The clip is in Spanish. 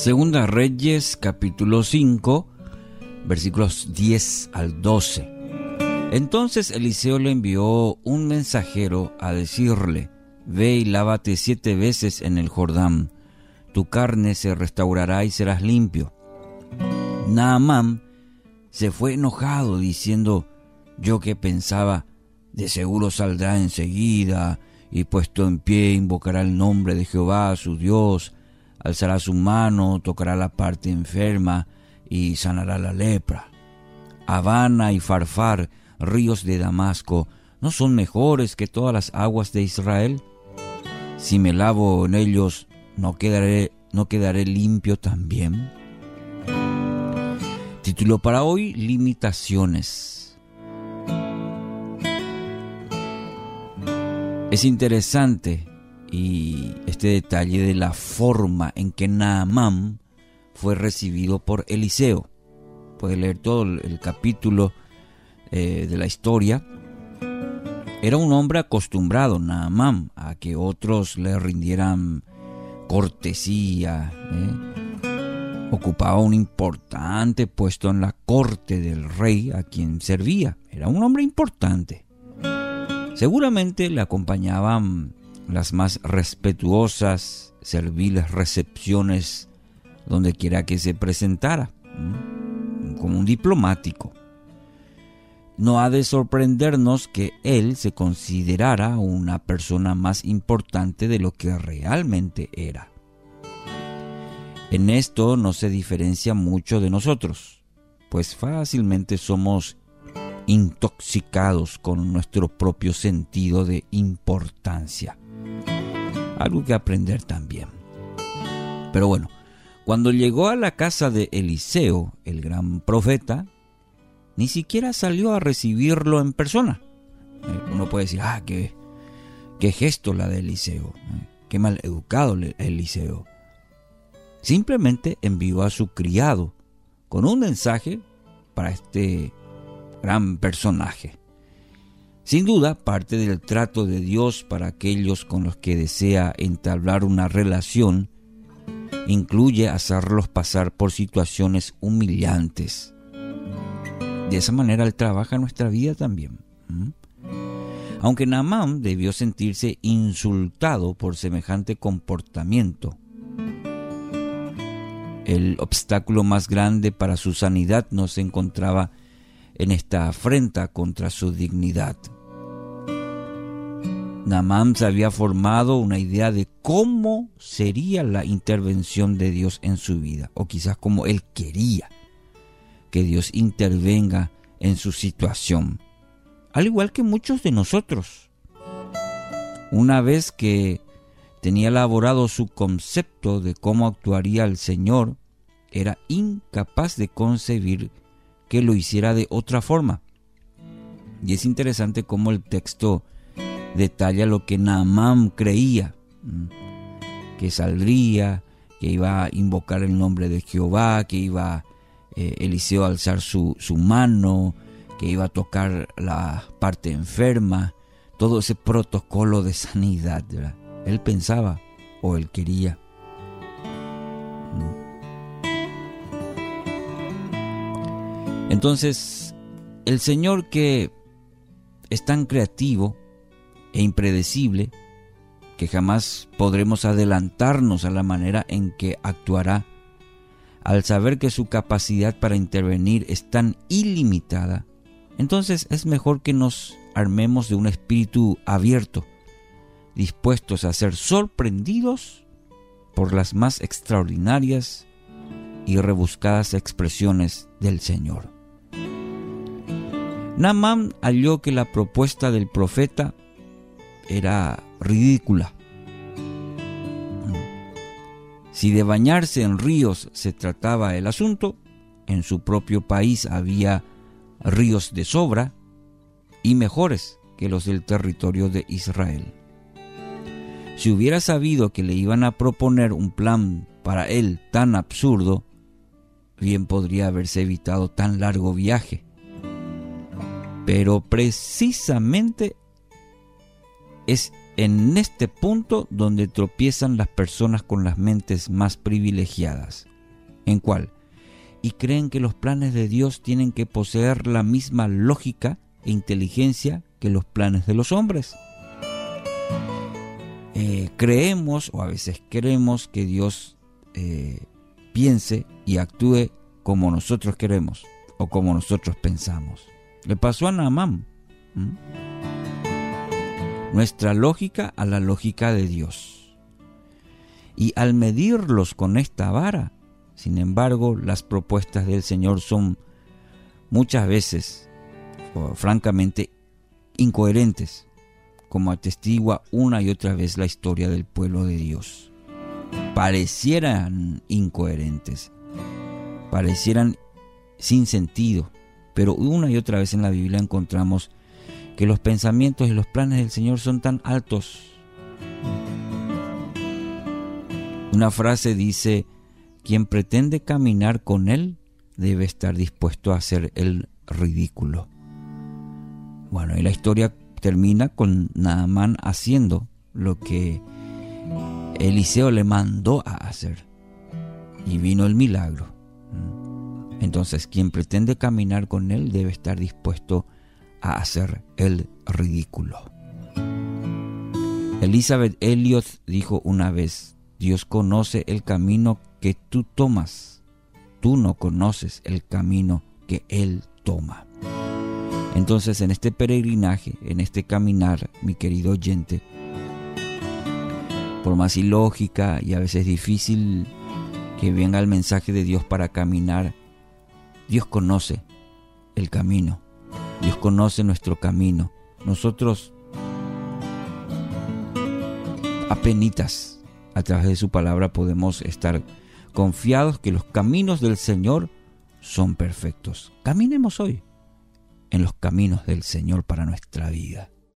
Segunda Reyes capítulo 5 versículos 10 al 12. Entonces Eliseo le envió un mensajero a decirle, Ve y lávate siete veces en el Jordán, tu carne se restaurará y serás limpio. Naamán se fue enojado diciendo, yo que pensaba, de seguro saldrá enseguida y puesto en pie invocará el nombre de Jehová su Dios, alzará su mano, tocará la parte enferma y sanará la lepra. Habana y Farfar, ríos de Damasco, ¿no son mejores que todas las aguas de Israel? Si me lavo en ellos, ¿no quedaré, no quedaré limpio también? Título para hoy, Limitaciones. Es interesante y este detalle de la forma en que Naamán fue recibido por Eliseo. Puede leer todo el capítulo eh, de la historia. Era un hombre acostumbrado, Naamán, a que otros le rindieran cortesía. ¿eh? Ocupaba un importante puesto en la corte del rey a quien servía. Era un hombre importante. Seguramente le acompañaban las más respetuosas, serviles recepciones donde quiera que se presentara, como un diplomático. No ha de sorprendernos que él se considerara una persona más importante de lo que realmente era. En esto no se diferencia mucho de nosotros, pues fácilmente somos intoxicados con nuestro propio sentido de importancia algo que aprender también. Pero bueno, cuando llegó a la casa de Eliseo, el gran profeta, ni siquiera salió a recibirlo en persona. Eh, uno puede decir, ah, qué, qué gesto la de Eliseo, eh, qué mal educado Eliseo. Simplemente envió a su criado con un mensaje para este gran personaje. Sin duda, parte del trato de Dios para aquellos con los que desea entablar una relación incluye hacerlos pasar por situaciones humillantes. De esa manera Él trabaja nuestra vida también. Aunque Naamán debió sentirse insultado por semejante comportamiento, el obstáculo más grande para su sanidad no se encontraba en esta afrenta contra su dignidad. Namán se había formado una idea de cómo sería la intervención de Dios en su vida, o quizás como él quería que Dios intervenga en su situación, al igual que muchos de nosotros. Una vez que tenía elaborado su concepto de cómo actuaría el Señor, era incapaz de concebir que lo hiciera de otra forma. Y es interesante cómo el texto detalla lo que Naamán creía, que saldría, que iba a invocar el nombre de Jehová, que iba eh, Eliseo a alzar su, su mano, que iba a tocar la parte enferma, todo ese protocolo de sanidad. Él pensaba o él quería. Entonces, el Señor que es tan creativo, e impredecible que jamás podremos adelantarnos a la manera en que actuará, al saber que su capacidad para intervenir es tan ilimitada, entonces es mejor que nos armemos de un espíritu abierto, dispuestos a ser sorprendidos por las más extraordinarias y rebuscadas expresiones del Señor. Namán halló que la propuesta del profeta era ridícula. Si de bañarse en ríos se trataba el asunto, en su propio país había ríos de sobra y mejores que los del territorio de Israel. Si hubiera sabido que le iban a proponer un plan para él tan absurdo, bien podría haberse evitado tan largo viaje. Pero precisamente es en este punto donde tropiezan las personas con las mentes más privilegiadas. ¿En cuál? Y creen que los planes de Dios tienen que poseer la misma lógica e inteligencia que los planes de los hombres. Eh, creemos, o a veces queremos, que Dios eh, piense y actúe como nosotros queremos o como nosotros pensamos. Le pasó a Naamán. Nuestra lógica a la lógica de Dios. Y al medirlos con esta vara, sin embargo, las propuestas del Señor son muchas veces, francamente, incoherentes, como atestigua una y otra vez la historia del pueblo de Dios. Parecieran incoherentes, parecieran sin sentido, pero una y otra vez en la Biblia encontramos que los pensamientos y los planes del Señor son tan altos. Una frase dice, quien pretende caminar con Él debe estar dispuesto a hacer el ridículo. Bueno, y la historia termina con Naamán haciendo lo que Eliseo le mandó a hacer. Y vino el milagro. Entonces, quien pretende caminar con él debe estar dispuesto a hacer el ridículo. Elizabeth Elliot dijo una vez, Dios conoce el camino que tú tomas, tú no conoces el camino que Él toma. Entonces en este peregrinaje, en este caminar, mi querido oyente, por más ilógica y a veces difícil que venga el mensaje de Dios para caminar, Dios conoce el camino, Dios conoce nuestro camino. Nosotros apenitas a través de su palabra podemos estar confiados que los caminos del Señor son perfectos. Caminemos hoy en los caminos del Señor para nuestra vida.